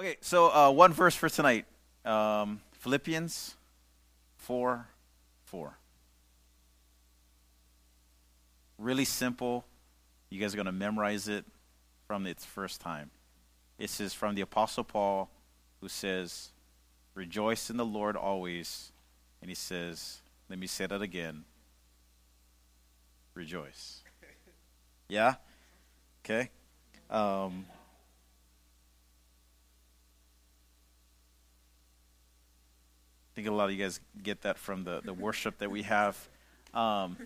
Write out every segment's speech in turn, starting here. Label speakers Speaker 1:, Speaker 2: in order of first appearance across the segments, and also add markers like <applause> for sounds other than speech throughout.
Speaker 1: Okay, so uh, one verse for tonight um, Philippians 4 4. Really simple. You guys are going to memorize it from its first time. This is from the Apostle Paul, who says, Rejoice in the Lord always. And he says, Let me say that again rejoice. <laughs> Yeah? Okay. Um, think a lot of you guys get that from the, the worship that we have. Um,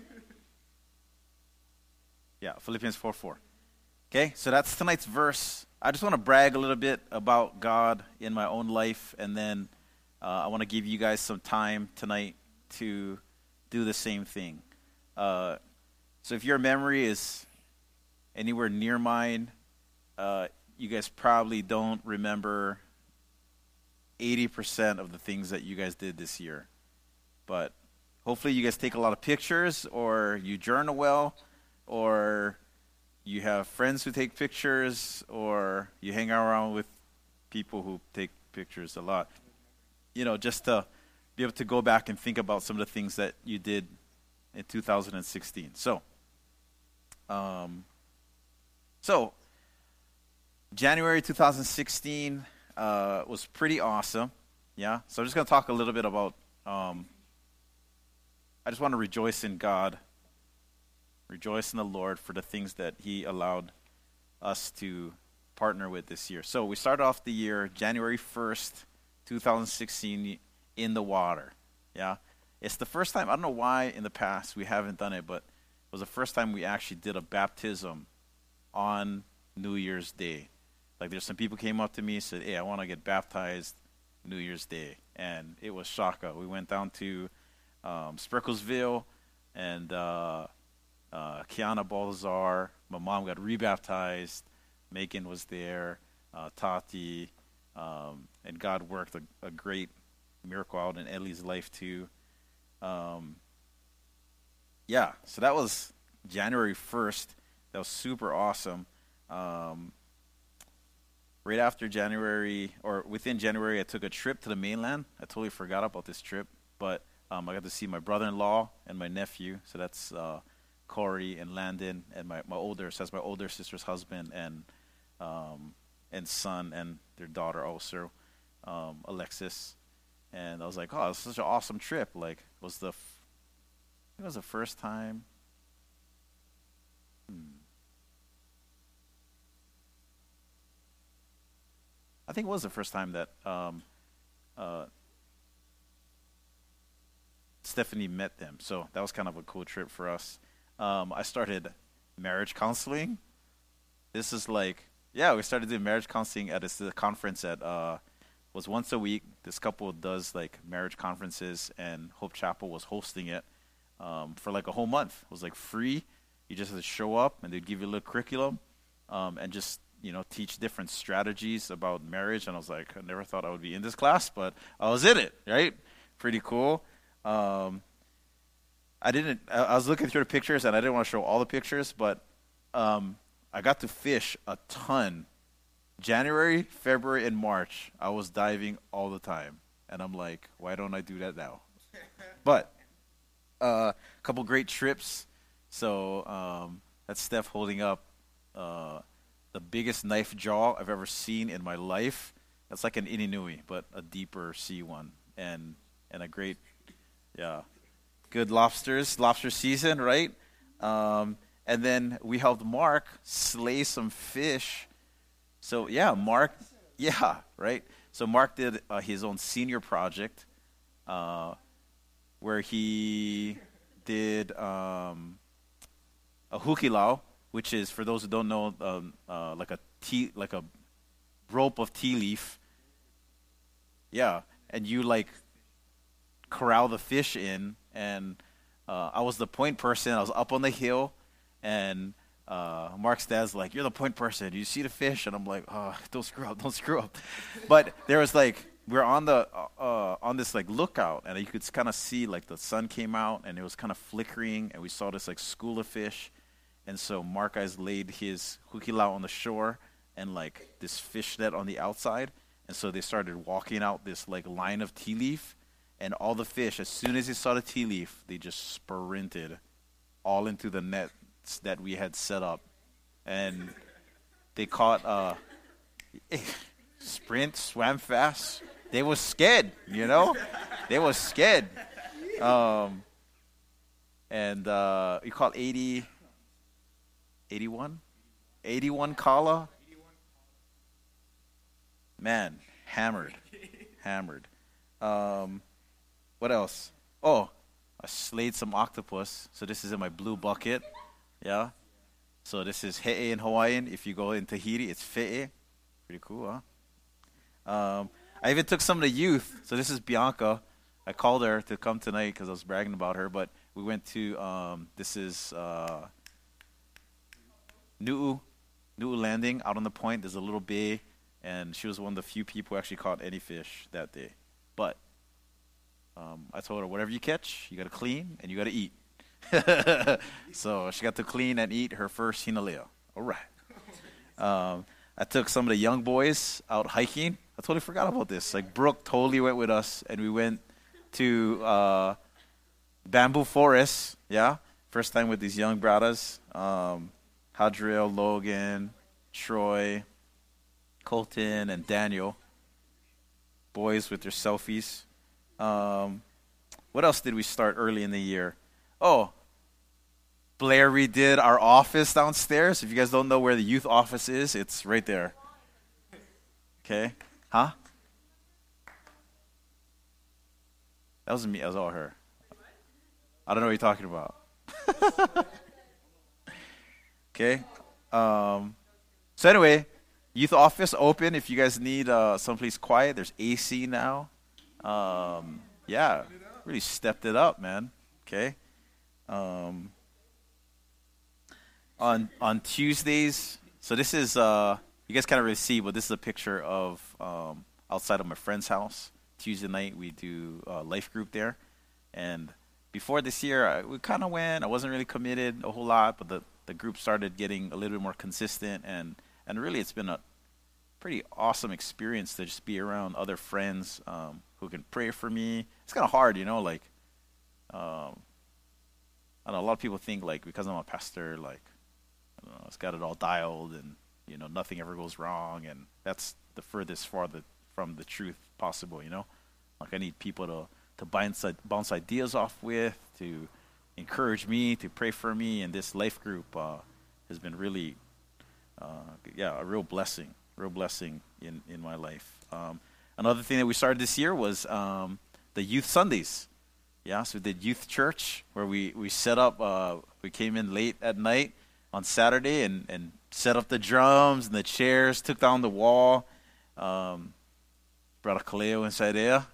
Speaker 1: yeah, Philippians 4 4. Okay, so that's tonight's verse. I just want to brag a little bit about God in my own life, and then uh, I want to give you guys some time tonight to do the same thing. Uh, so if your memory is anywhere near mine, uh, you guys probably don't remember 80% of the things that you guys did this year. But hopefully, you guys take a lot of pictures, or you journal well, or you have friends who take pictures, or you hang around with people who take pictures a lot. You know, just to be able to go back and think about some of the things that you did in 2016. So, um, so January 2016 uh, was pretty awesome. Yeah. So I'm just going to talk a little bit about. Um, I just want to rejoice in God, rejoice in the Lord for the things that He allowed us to partner with this year. So we started off the year January 1st, 2016, in the water. Yeah. It's the first time, I don't know why in the past we haven't done it, but it was the first time we actually did a baptism on New Year's Day. Like there's some people came up to me and said, "Hey, I want to get baptized New Year's Day," and it was Shaka. We went down to um, and uh, uh, Kiana Balzar. My mom got rebaptized. Megan was there. Uh, Tati, um, and God worked a, a, great miracle out in Ellie's life too. Um, yeah, so that was January first. That was super awesome. Um, right after January, or within January, I took a trip to the mainland. I totally forgot about this trip, but um, I got to see my brother-in-law and my nephew. So that's uh, Corey and Landon, and my, my older, so that's my older sister's husband and um, and son and their daughter also, um, Alexis. And I was like, oh, is such an awesome trip. Like, was the f- it was the first time. I think it was the first time that um, uh, Stephanie met them. So that was kind of a cool trip for us. Um, I started marriage counseling. This is like, yeah, we started doing marriage counseling at this conference at uh, was once a week. This couple does like marriage conferences, and Hope Chapel was hosting it um, for like a whole month. It was like free. You just had to show up, and they'd give you a little curriculum, um, and just you know, teach different strategies about marriage. And I was like, I never thought I would be in this class, but I was in it, right? Pretty cool. Um, I didn't, I was looking through the pictures and I didn't want to show all the pictures, but um, I got to fish a ton. January, February, and March, I was diving all the time. And I'm like, why don't I do that now? <laughs> but a uh, couple great trips. So um, that's Steph holding up. Uh, the biggest knife jaw I've ever seen in my life. That's like an Inui, but a deeper sea one, and and a great, yeah, good lobsters, lobster season, right? Um, and then we helped Mark slay some fish. So yeah, Mark, yeah, right. So Mark did uh, his own senior project, uh, where he did um, a hukilau, which is for those who don't know, um, uh, like a ti, like a rope of ti leaf. Yeah, and you like corral the fish in, and uh, I was the point person. I was up on the hill, and uh, Mark's dad's like, "You're the point person. You see the fish?" And I'm like, "Oh, don't screw up, don't screw up." <laughs> but there was like we are on the uh, on this like lookout, and you could kind of see like the sun came out, and it was kind of flickering, and we saw this like school of fish, and so Mark has laid his hukilau on the shore and like this fish net on the outside. And so they started walking out this like line of ti leaf, and all the fish, as soon as they saw the ti leaf, they just sprinted all into the nets that we had set up, and they caught uh, <laughs> sprint, swam fast. They were scared, you know. They were scared. Um, and uh, we caught 80, 81, 81 kala. Man, hammered, hammered. Um, what else? Oh, I slayed some octopus. So this is in my blue bucket. Yeah. So this is he'e in Hawaiian. If you go in Tahiti, it's fe'e. Pretty cool, huh? Um, I even took some of the youth. So this is Bianca. I called her to come tonight because I was bragging about her. But we went to um, this is uh, Nu'u, Landing out on the point. There's a little bay, and she was one of the few people who actually caught any fish that day. But um, I told her, whatever you catch, you got to clean and you got to eat. <laughs> so she got to clean and eat her first hinalea. All right. Um, I took some of the young boys out hiking. I totally forgot about this. Like Brooke totally went with us, and we went to uh, Bamboo Forest. Yeah, first time with these young brothers. Um, Hadriel, Logan, Troy, Colton, and Daniel. Boys with their selfies. Um, what else did we start early in the year? Oh, Blair redid our office downstairs. If you guys don't know where the youth office is, it's right there. Okay? Huh? That wasn't me, that was all her. I don't know what you're talking about. <laughs> okay? Um, so, anyway, youth office open if you guys need uh, someplace quiet. There's AC now. Um, yeah, really stepped it up, man. Okay? Um, on on Tuesdays. So this is uh, you guys kind of really see, but this is a picture of um, outside of my friend's house. Tuesday night we do a life group there, and before this year I, we kind of went. I wasn't really committed a whole lot, but the the group started getting a little bit more consistent, and and really it's been a pretty awesome experience to just be around other friends um, who can pray for me. It's kind of hard, you know, like um, I know a lot of people think like because I'm a pastor, like I don't know, it's got it all dialed and you know nothing ever goes wrong, and that's the furthest farther from the truth possible. You know, like I need people to to bounce bounce ideas off with, to encourage me, to pray for me, and this life group uh, has been really, uh, yeah, a real blessing, real blessing in in my life. Um, another thing that we started this year was um, the youth Sundays. Yeah, so we did youth church where we, we set up, uh, we came in late at night on Saturday and, and set up the drums and the chairs, took down the wall. Um, brought a kaleo inside there,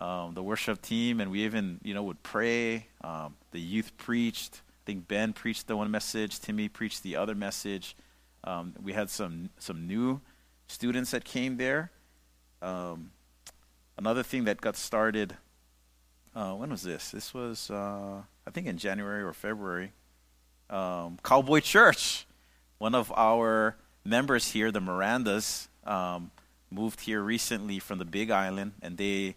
Speaker 1: um, the worship team, and we even, you know, would pray. Um, the youth preached. I think Ben preached the one message. Timmy preached the other message. Um, we had some some new students that came there. Um, another thing that got started uh, when was this? This was, uh, I think, in January or February. Um, Cowboy Church. One of our members here, the Mirandas, um, moved here recently from the Big Island, and they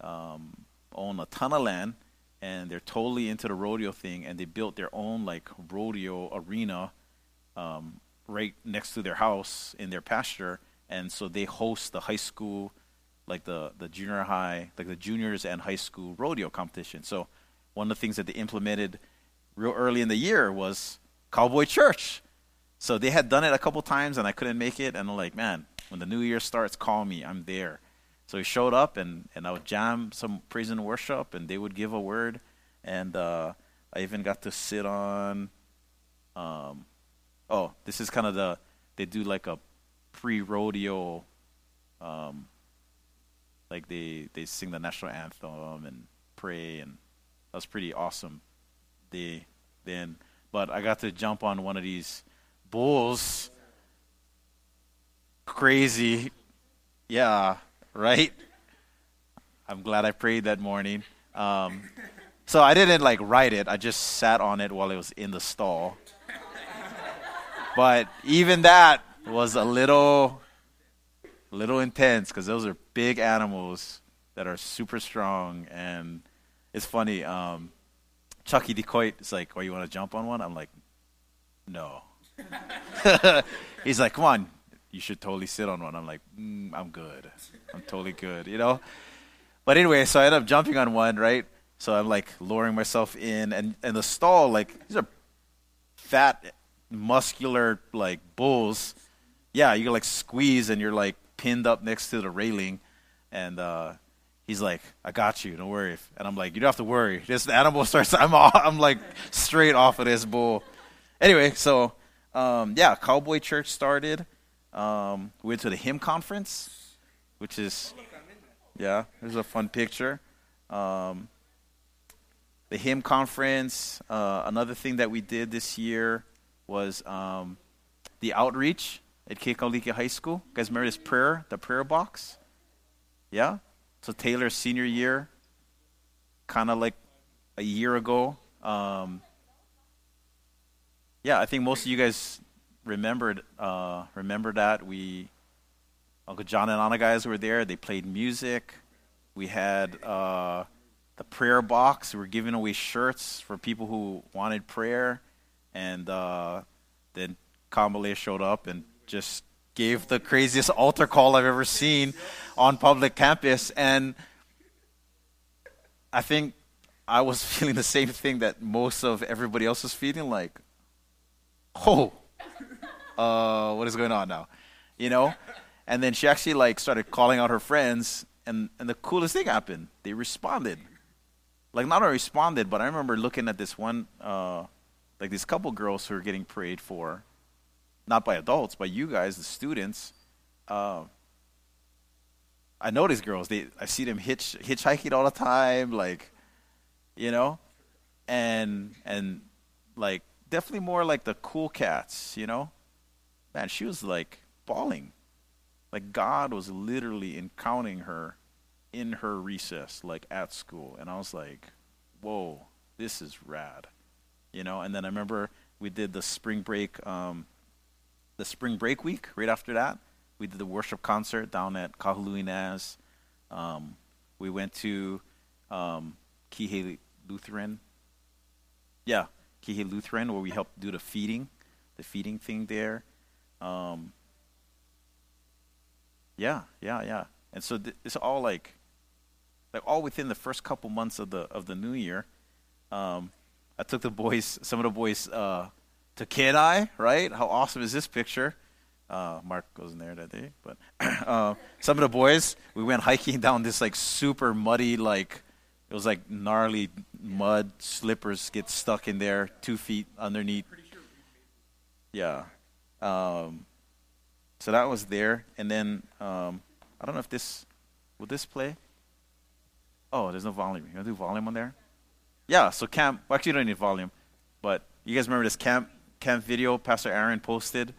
Speaker 1: um, own a ton of land, and they're totally into the rodeo thing, and they built their own like rodeo arena um, right next to their house in their pasture, and so they host the high school like the, the junior high, like the juniors and high school rodeo competition. So one of the things that they implemented real early in the year was Cowboy Church. So they had done it a couple times and I couldn't make it. And I'm like, man, when the new year starts, call me. I'm there. So he showed up and, and I would jam some praise and worship and they would give a word. And uh, I even got to sit on, um, oh, this is kind of the, they do like a pre rodeo um, like they they sing the national anthem and pray and that was pretty awesome day then. But i got to jump on one of these bulls. Crazy. Yeah right i'm glad i prayed that morning um, so i didn't like ride it i just sat on it while it was in the stall but even that was a little little intense because those are big animals that are super strong. And it's funny. Um, Chucky Decoit is like, "Oh, you want to jump on one?" I'm like, "No." <laughs> He's like, "Come on, you should totally sit on one." I'm like, mm, "I'm good. I'm totally good." You know. But anyway, so I end up jumping on one, right? So I'm like lowering myself in, and and the stall, like these are fat, muscular like bulls. Yeah, you like squeeze, and you're like pinned up next to the railing, and uh, he's like, "I got you, don't worry." And I'm like, "You don't have to worry." This animal <laughs> starts. I'm off, I'm like straight off of this bull. Anyway, so um, yeah, Cowboy Church started. Um, we went to the hymn conference, which is yeah, there's a fun picture. Um, the hymn conference. Uh, another thing that we did this year was um, the outreach at Kekaulike High School. You guys remember this prayer, the prayer box? Yeah? So Taylor's senior year, kind of like a year ago. Um, yeah, I think most of you guys remembered uh, remember that. We Uncle John and Anna guys were there. They played music. We had uh, the prayer box. We were giving away shirts for people who wanted prayer. And uh, then Kamale showed up and just gave the craziest altar call I've ever seen on public campus. And I think I was <laughs> feeling the same thing that most of everybody else was feeling like, oh, uh, what is going on now? You know? And then she actually like started calling out her friends, and, and the coolest thing happened. They responded. Like not only responded, but I remember looking at this one, uh, like these couple girls who were getting prayed for, not by adults, by you guys, the students. Uh, I know these girls. They I see them hitch hitchhiking all the time, like, you know, and and like definitely more like the cool cats, you know. Man, she was like bawling like God was literally encountering her in her recess, like at school. And I was like, whoa, this is rad. You know, and then I remember we did the spring break, um, the spring break week right after that. We did the worship concert down at Kahului Um, we went to um, Kihei Lutheran. Yeah, Kihei Lutheran, where we helped do the feeding, the feeding thing there. Um, yeah, yeah, yeah. And so th- it's all like, like all within the first couple months of the of the new year. Um, I took the boys, some of the boys, uh, to Kenai. Right? How awesome is this picture? Uh, Mark goes in there that day, but <clears throat> uh, some of the boys, we went hiking down this like super muddy, like it was like gnarly mud. Slippers get stuck in there, two feet underneath. Yeah. Um, so that was there, and then um, I don't know if this will this play. Oh, there's no volume. You want to do volume on there? Yeah. So camp. Well, actually, you don't need volume, but you guys remember this camp camp video Pastor Aaron posted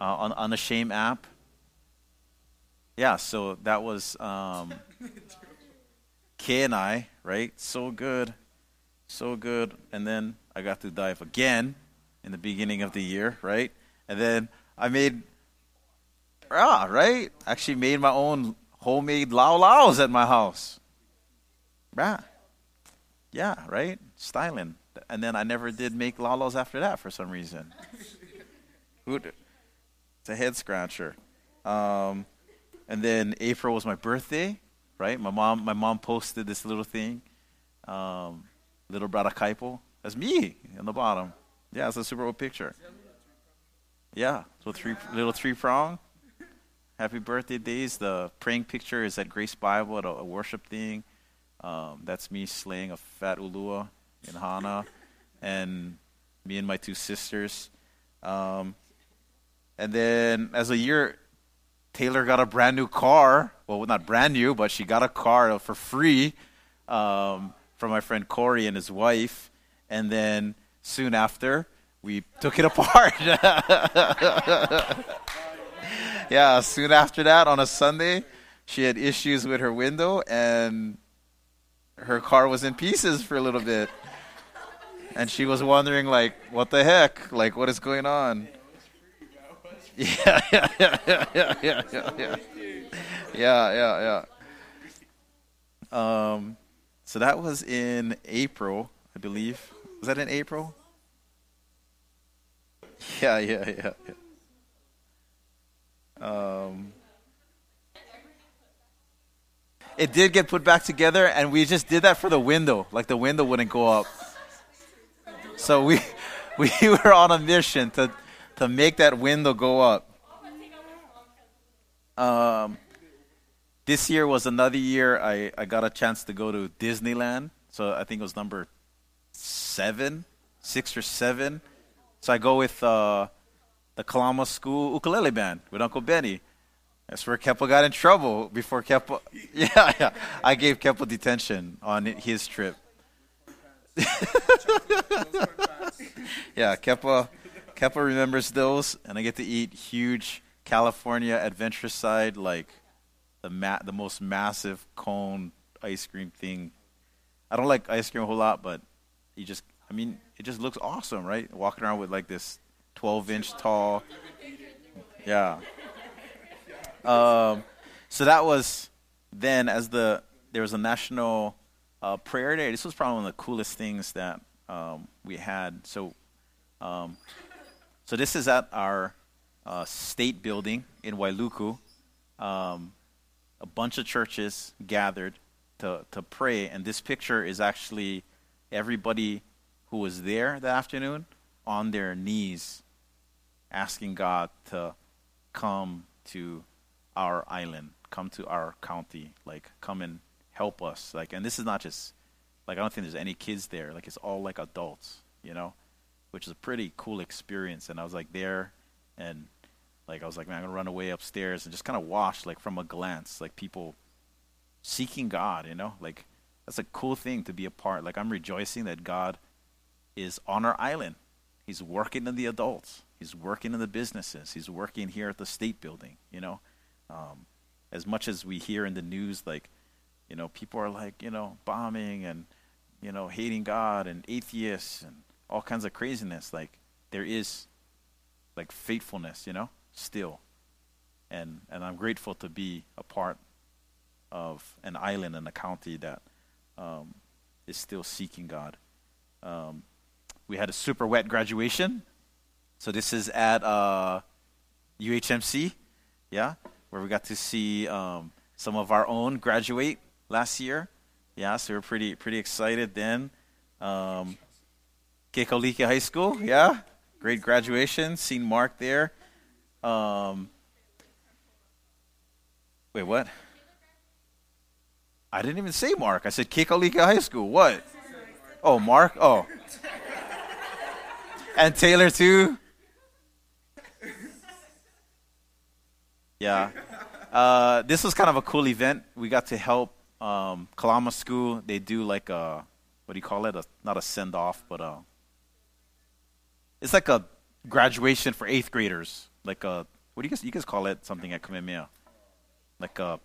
Speaker 1: uh, on on the Shame app. Yeah. So that was um, <laughs> Kay and I, right? So good, so good. And then I got to dive again in the beginning of the year, right? And then I made yeah, right? Actually made my own homemade laulaus at my house. Yeah. Yeah, right? Styling. And then I never did make laulaus after that for some reason. <laughs> it's a head scratcher. Um, and then April was my birthday, right? My mom, my mom posted this little thing, um, little brother Kaipo. That's me in the bottom. Yeah, it's a super old picture. Yeah, so three little three prong. Happy birthday days. The praying picture is at Grace Bible at a, a worship thing. Um, that's me slaying a fat ulua in Hana, and me and my two sisters. Um, and then as a year, Taylor got a brand new car. Well, not brand new, but she got a car for free um, from my friend Corey and his wife. And then soon after, we took it apart. <laughs> yeah, soon after that, on a Sunday, she had issues with her window and her car was in pieces for a little bit. And she was wondering, like, what the heck? Like, what is going on? <laughs> Yeah, yeah, yeah, yeah, yeah, yeah, yeah. yeah, yeah. Um, so that was in April, I believe. Was that in April? <laughs> Yeah, yeah, yeah. Um, it did get put back together, and we just did that for the window. Like the window wouldn't go up. So we <laughs> we were on a mission to to make that window go up. Um, this year was another year I, I got a chance to go to Disneyland. So I think it was number seven, six or seven. So I go with uh, the Kalama School ukulele band with Uncle Benny. That's where Keppel got in trouble before Keppel. <laughs> Yeah, yeah. I gave Keppel detention on his trip. <laughs> yeah, Keppel, Keppel remembers those, and I get to eat huge California Adventure Side, like the ma- the most massive cone ice cream thing. I don't like ice cream a whole lot, but you just, I mean, it just looks awesome, right? Walking around with like this 12 inch tall. Yeah. Um, so that was then as the there was a national uh, prayer day. This was probably one of the coolest things that um, we had. So, um, so this is at our uh, state building in Wailuku. Um, a bunch of churches gathered to, to pray, and this picture is actually everybody who was there that afternoon on their knees asking God to come to our island, come to our county, like come and help us. Like and this is not just like I don't think there's any kids there. Like it's all like adults, you know, which is a pretty cool experience. And I was like there and like I was like, man, I'm gonna run away upstairs and just kind of watch like from a glance, like people seeking God, you know, like that's a cool thing to be a part. Like I'm rejoicing that God is on our island. He's working in the adults. He's working in the businesses. He's working here at the state building. You know, um, as much as we hear in the news, like, you know, people are like, you know, bombing and you know, hating God and atheists and all kinds of craziness. Like, there is like faithfulness. You know still. And, and I'm grateful to be a part of an island in a county that um, is still seeking God. Um, we had a super wet graduation. So this is at uh, UHMC, yeah, where we got to see um, some of our own graduate last year. Yeah, so we are pretty pretty excited then. Um, Kekaulike High School, yeah, great graduation. Seen Mark there. Um, wait, what? I didn't even say Mark. I said Kekalika High School. What? Oh, Mark? Oh. And Taylor, too? Yeah. Uh, this was kind of a cool event. We got to help um, Kalama School. They do like a, what do you call it? A, not a send off, but a, it's like a graduation for eighth graders like a what do you guys you guys call it something at Kamehameha? Like a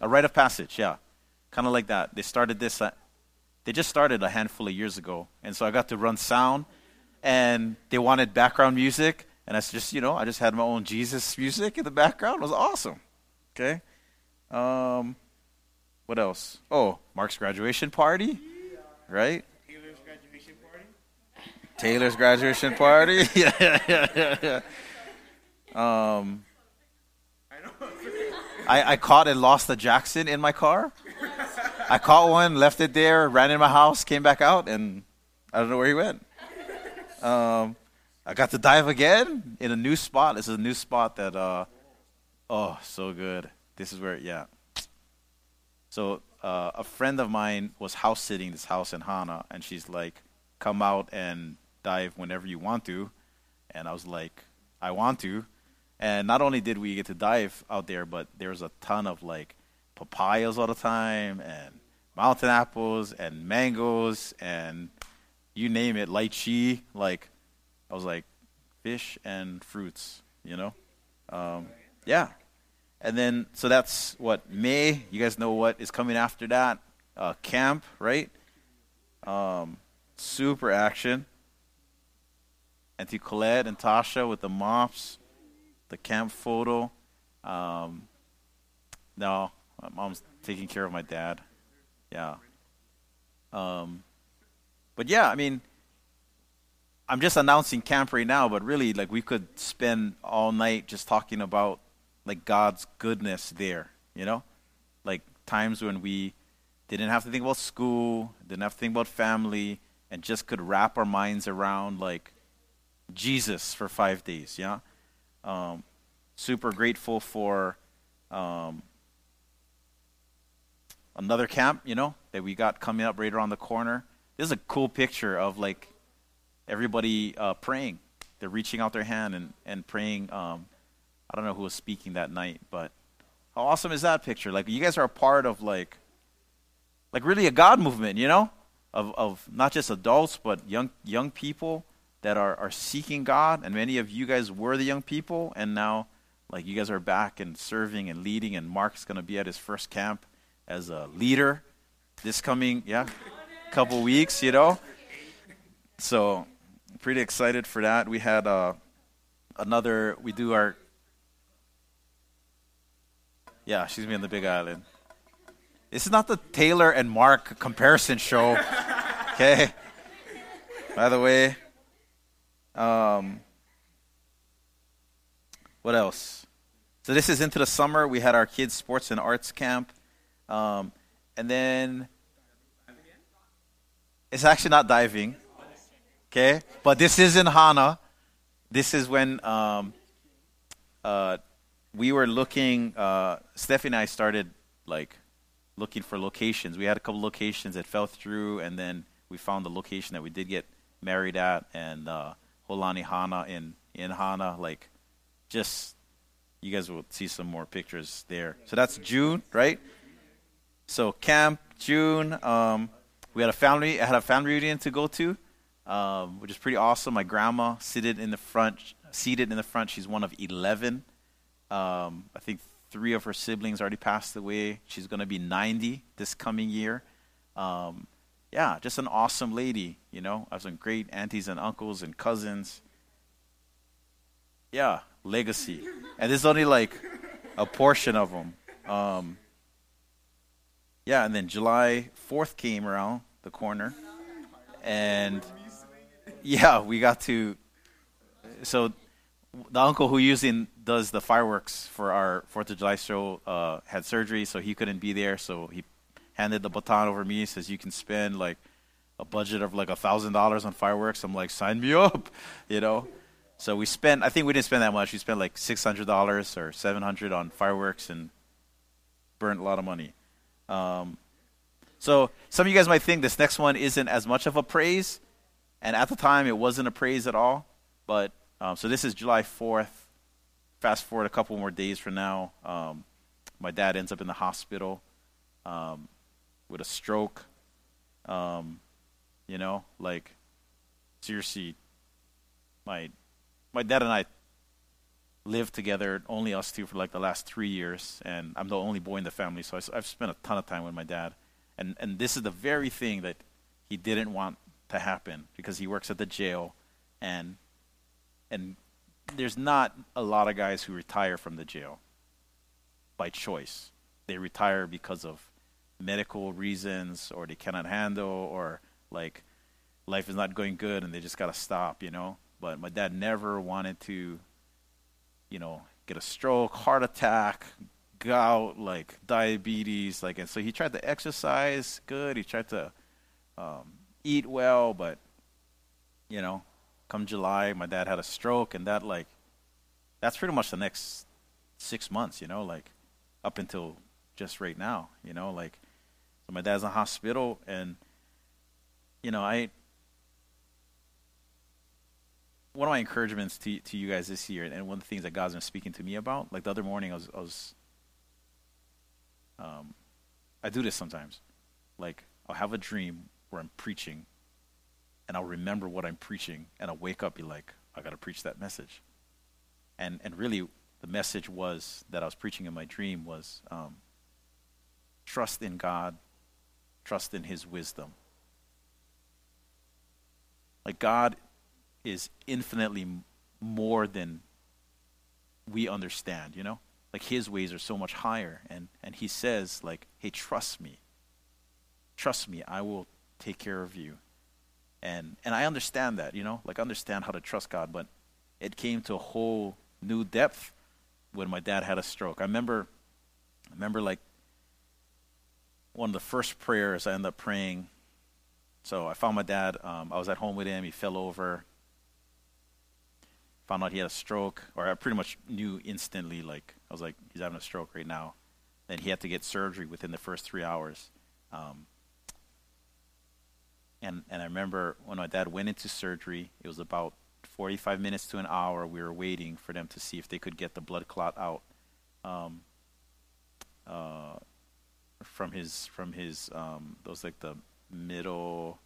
Speaker 1: a rite of passage, yeah, kind of like that. They started this. Uh, they just started a handful of years ago, and so I got to run sound, and they wanted background music, and I just you know I just had my own Jesus music in the background. It was awesome. Okay, um, what else? Oh, Mark's graduation party, right? Taylor's graduation party. Taylor's graduation party. <laughs> yeah, yeah, yeah, yeah. Um, I, I caught and lost a Jackson in my car. I caught one, left it there, ran in my house, came back out, and I don't know where he went. Um, I got to dive again in a new spot. This is a new spot that, uh, oh, so good. This is where, yeah. So uh, a friend of mine was house sitting this house in Hana, and she's like, come out and dive whenever you want to. And I was like, I want to. And not only did we get to dive out there, but there was a ton of like papayas all the time and mountain apples and mangoes and you name it, lychee. Like, I was like, fish and fruits, you know? Um, yeah. And then, so that's what, May. You guys know what is coming after that? Uh, camp, right? Um, super action. Auntie Colette and Tasha with the mops, the camp photo. Um, No, my mom's taking care of my dad. Yeah. Um, but yeah, I mean, I'm just announcing camp right now, but really, like, we could spend all night just talking about like God's goodness there. You know, like times when we didn't have to think about school, didn't have to think about family, and just could wrap our minds around like Jesus for five days. Yeah. Um, super grateful for um, another camp, you know, that we got coming up right around the corner. This is a cool picture of like everybody uh, praying. They're reaching out their hand and, and praying. Um, I don't know who was speaking that night, but how awesome is that picture? Like you guys are a part of like like really a God movement, you know? Of of not just adults but young young people that are, are seeking God and many of you guys were the young people and now like you guys are back and serving and leading and Mark's gonna be at his first camp as a leader this coming yeah couple weeks, you know. So pretty excited for that. We had uh, another. We do our. Yeah, she's me on the Big Island. This is not the Taylor and Mark comparison show. <laughs> Okay. By the way, um, what else? So this is into the summer. We had our kids' sports and arts camp, um, and then it's actually not diving. Okay? But this is in Hana. This is when um, uh, we were looking, uh, Stephanie and I started like looking for locations. We had a couple locations that fell through, and then we found the location that we did get married at, and uh, Holani Hana in, in Hana. Like, just, you guys will see some more pictures there. So that's June, right? So camp, June. Um, we had a family. I had a family reunion to go to, um, which is pretty awesome. My grandma seated in the front. Seated in the front. She's one of eleven. Um, I think three of her siblings already passed away. She's going to be 90 this coming year. Um, yeah, just an awesome lady. You know, I have some great aunties and uncles and cousins. Yeah, legacy, and this is only like a portion of them. Yeah, and then July 4th came around the corner. And yeah, we got to. So the uncle who usually does the fireworks for our Fourth of July show uh, had surgery, so he couldn't be there. So he handed the baton over me. Says you can spend like a budget of like a thousand dollars on fireworks. I'm like, sign me up, <laughs> you know. So we spent. I think we didn't spend that much. We spent like six hundred dollars or seven hundred on fireworks and burnt a lot of money. Um, so some of you guys might think this next one isn't as much of a praise, and at the time it wasn't a praise at all. But um, so this is July 4th. Fast forward a couple more days from now, um, my dad ends up in the hospital um, with a stroke. Um, you know, like seriously, my my dad and I lived together, only us two, for like the last three years, and I'm the only boy in the family, so I, have spent a ton of time with my dad. And and this is the very thing that he didn't want to happen because he works at the jail, and and there's not a lot of guys who retire from the jail by choice. They retire because of medical reasons, or they cannot handle, or like life is not going good and they just got to stop, you know. But my dad never wanted to you know, get a stroke, heart attack, gout, like diabetes, like, and so he tried to exercise good. He tried to um, eat well, but you know, come July, my dad had a stroke, and that like, that's pretty much the next six months, you know, like up until just right now, you know, like, so my dad's in hospital, and you know, I one of my encouragements to to you guys this year, and one of the things that God's been speaking to me about, like the other morning, I was, I was um, I do this sometimes. Like I'll have a dream where I'm preaching, and I'll remember what I'm preaching, and I'll wake up, be like, I got to preach that message. And and really, the message was that I was preaching in my dream was um, trust in God, trust in His wisdom. Like God is infinitely more than we understand, you know? like his ways are so much higher and and he says like hey trust me. Trust me i will take care of you. And and i understand that you know? Like understand how to trust god but it came to a whole new depth when my dad had a stroke. I remember i remember like one of the first prayers i ended up praying. So i found my dad um, i was at home with him. He fell over found out he had a stroke, or I pretty much knew instantly, like, I was like, he's having a stroke right now. and he had to get surgery within the first three hours. Um, and, and I remember when my dad went into surgery, it was about 45 minutes to an hour. We were waiting for them to see if they could get the blood clot out um, uh, from his, from his um, those like the middle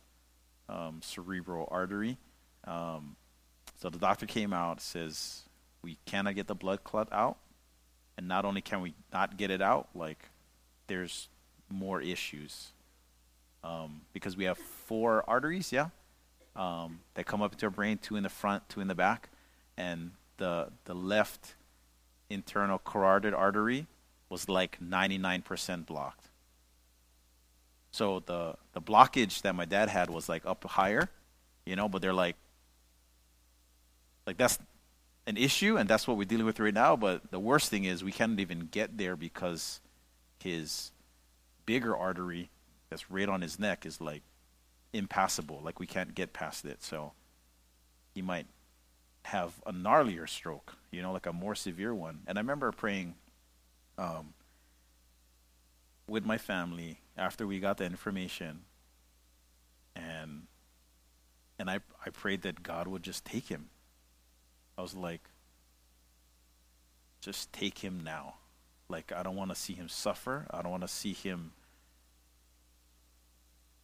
Speaker 1: um, cerebral artery. Um, so the doctor came out, says, we cannot get the blood clot out. And not only can we not get it out, like, there's more issues. Um, because we have four arteries, yeah, um, that come up into our brain, two in the front, two in the back. And the, the left internal carotid artery was like 99% blocked. So the, the blockage that my dad had was like up higher, you know, but they're like, like that's an issue, and that's what we're dealing with right now. But the worst thing is we can't even get there because his bigger artery that's right on his neck is like impassable. Like we can't get past it. So he might have a gnarlier stroke, you know, like a more severe one. And I remember praying um, with my family after we got the information, and and I I prayed that God would just take him I was like, just take him now. Like, I don't want to see him suffer. I don't want to see him,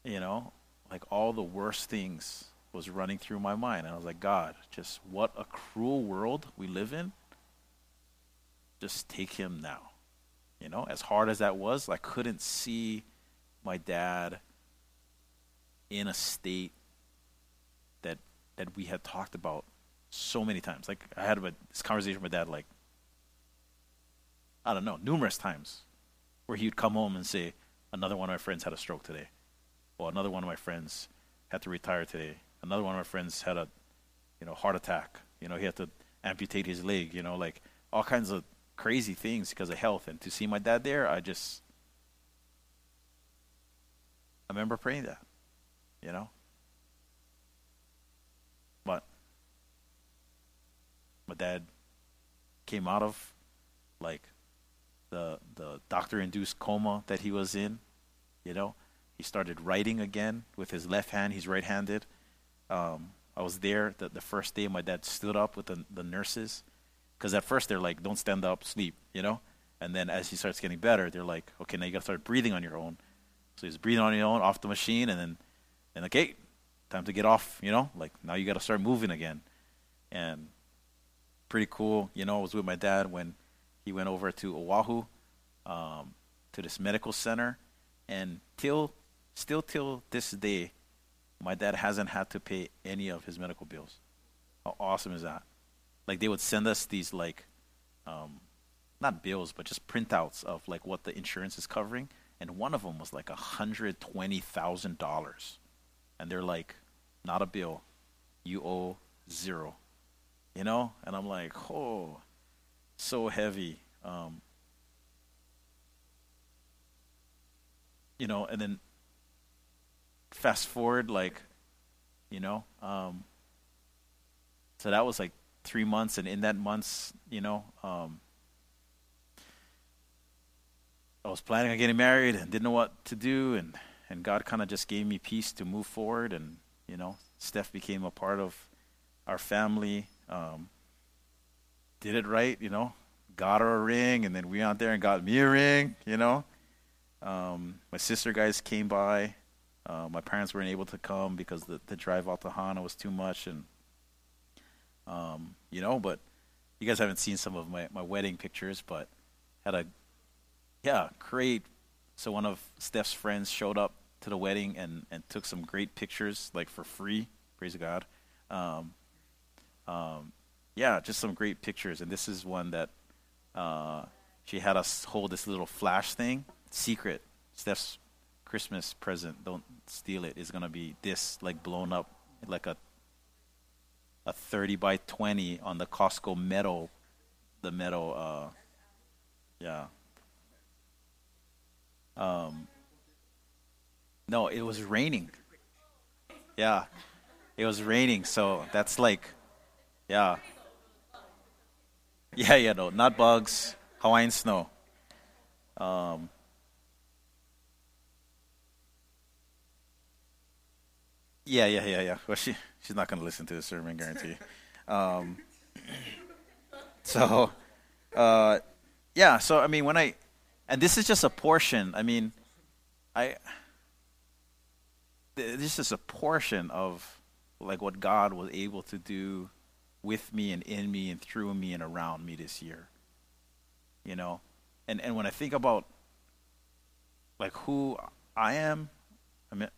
Speaker 1: you know, like all the worst things was running through my mind. And I was like, God, just what a cruel world we live in. Just take him now. You know, as hard as that was, I couldn't see my dad in a state that that we had talked about so many times. Like I had this conversation with my dad, like I don't know, numerous times, where he'd come home and say, "Another one of my friends had a stroke today," or "Another one of my friends had to retire today." Another one of my friends had a, you know, heart attack. You know, he had to amputate his leg. You know, like all kinds of crazy things because of health. And to see my dad there, I just, I remember praying that. You know, my dad came out of like the the doctor induced coma that he was in you know? He started writing again with his left hand he's right-handed. Um, i was there the, the first day my dad stood up with the, the nurses because at first they're like don't stand up sleep you know? And then as he starts getting better they're like okay now you got to start breathing on your own. So he's breathing on your own off the machine and then and okay time to get off you know? Like now you got to start moving again. And pretty cool. You know, I was with my dad when he went over to Oahu, um, to this medical center, and till still till this day, my dad hasn't had to pay any of his medical bills. How awesome is that? Like they would send us these like, um, not bills, but just printouts of like what the insurance is covering, and one of them was like a hundred twenty thousand dollars, and they're like, not a bill, you owe zero you know? And I'm like, oh, so heavy. Um, you know, and then fast forward, like, you know, um, so that was like three months, and in that months, you know, um, I was planning on getting married and didn't know what to do, and and God kind of just gave me peace to move forward, and you know, Steph became a part of our family. Um, did it right, you know, got her a ring, and then we out there and got me a ring, you know. Um, my sister guys came by. Uh, my parents weren't able to come because the, the drive out to Hana was too much, and um, you know. But you guys haven't seen some of my, my wedding pictures, but had a yeah great. So one of Steph's friends showed up to the wedding and and took some great pictures like for free. Praise God. Um, um, yeah, just some great pictures. And this is one that uh, she had us hold this little flash thing, secret. Steph's Christmas present, don't steal it, is to be this, like blown up, like a a 30 by 20 on the Costco metal, the metal, uh, yeah. Um, no, it was raining. Yeah, it was raining, so that's like, yeah. Yeah, yeah, no, not bugs, Hawaiian snow. Um, yeah, yeah, yeah, yeah. Well, she she's not going to listen to the sermon, guarantee. Um, <laughs> so, uh, yeah. So I mean, when I, and this is just a portion. I mean, I. This is a portion of like what God was able to do with me and in me and through me and around me this year. You know, and and when I think about like who I am, I mean,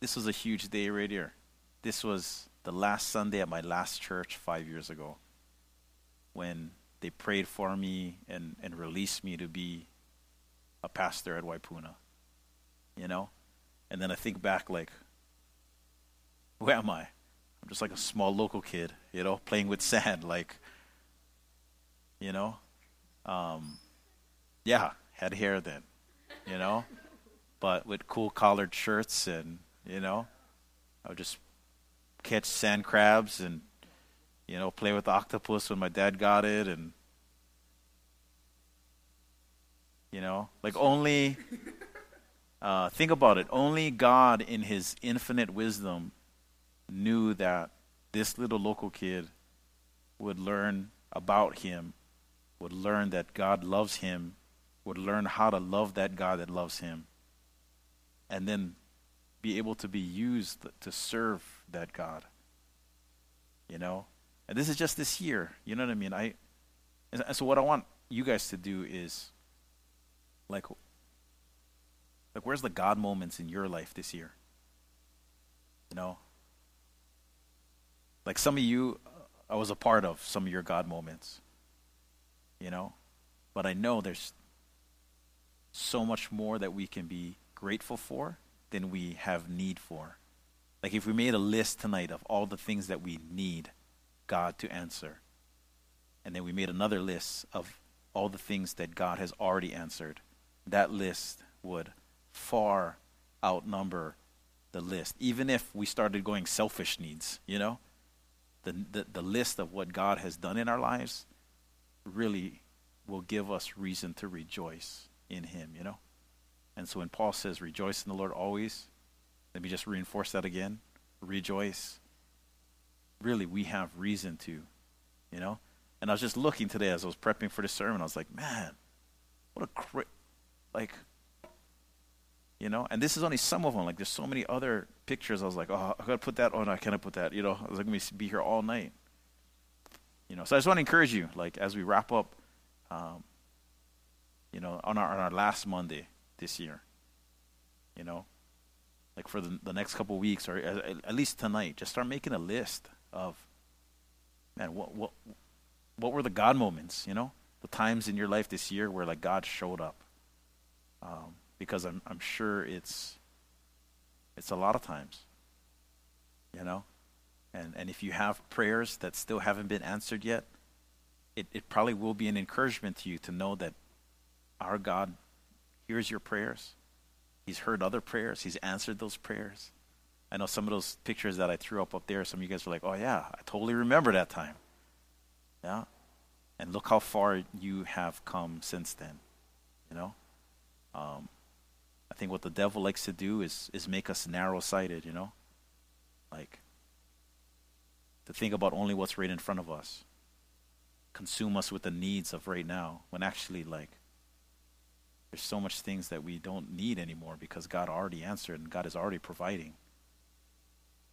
Speaker 1: this was a huge day right here. This was the last Sunday at my last church five years ago when they prayed for me and, and released me to be a pastor at Waipuna. You know? And then I think back like, who am I? I'm just like a small local kid, you know, playing with sand, like, you know? Um, yeah, had hair then, you know? But with cool collared shirts and, you know, I would just catch sand crabs and you know play with the octopus when my dad got it and you know like only uh, think about it only god in his infinite wisdom knew that this little local kid would learn about him would learn that god loves him would learn how to love that god that loves him and then be able to be used to serve that God. You know? And this is just this year. You know what I mean? I and so what I want you guys to do is like like where's the God moments in your life this year? You know? Like some of you I was a part of some of your God moments. You know? But I know there's so much more that we can be grateful for than we have need for. Like if we made a list tonight of all the things that we need God to answer, and then we made another list of all the things that God has already answered, that list would far outnumber the list. Even if we started going selfish needs, you know, the, the, the list of what God has done in our lives really will give us reason to rejoice in Him, you know. And so when Paul says, rejoice in the Lord always, let me just reinforce that again. Rejoice. Really, we have reason to, you know? And I was just looking today as I was prepping for the sermon. I was like, man, what a cra- like, you know. And this is only some of them. Like, there's so many other pictures. I was like, oh, I gotta put that on. I can't put that. You know, I was like, let me be here all night. You know, so I just want to encourage you, like, as we wrap up, um, you know, on our on our last Monday this year. You know, like for the, the next couple weeks or at, at least tonight, just start making a list of, man, what what what were the God moments? You know, the times in your life this year where like God showed up. Um, because I'm I'm sure it's it's a lot of times. You know, and and if you have prayers that still haven't been answered yet, it it probably will be an encouragement to you to know that our God hears your prayers He's heard other prayers. He's answered those prayers. I know some of those pictures that I threw up up there, some of you guys were like, oh, yeah, I totally remember that time. Yeah? And look how far you have come since then. You know? Um, think what the devil likes to do is, is make us narrow sighted, you know? Like, to think about only what's right in front of us, consume us with the needs of right now, when actually, like, there's so much things that we don't need anymore because God already answered and God is already providing.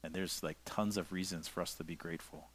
Speaker 1: And there's like tons of reasons for us to be grateful.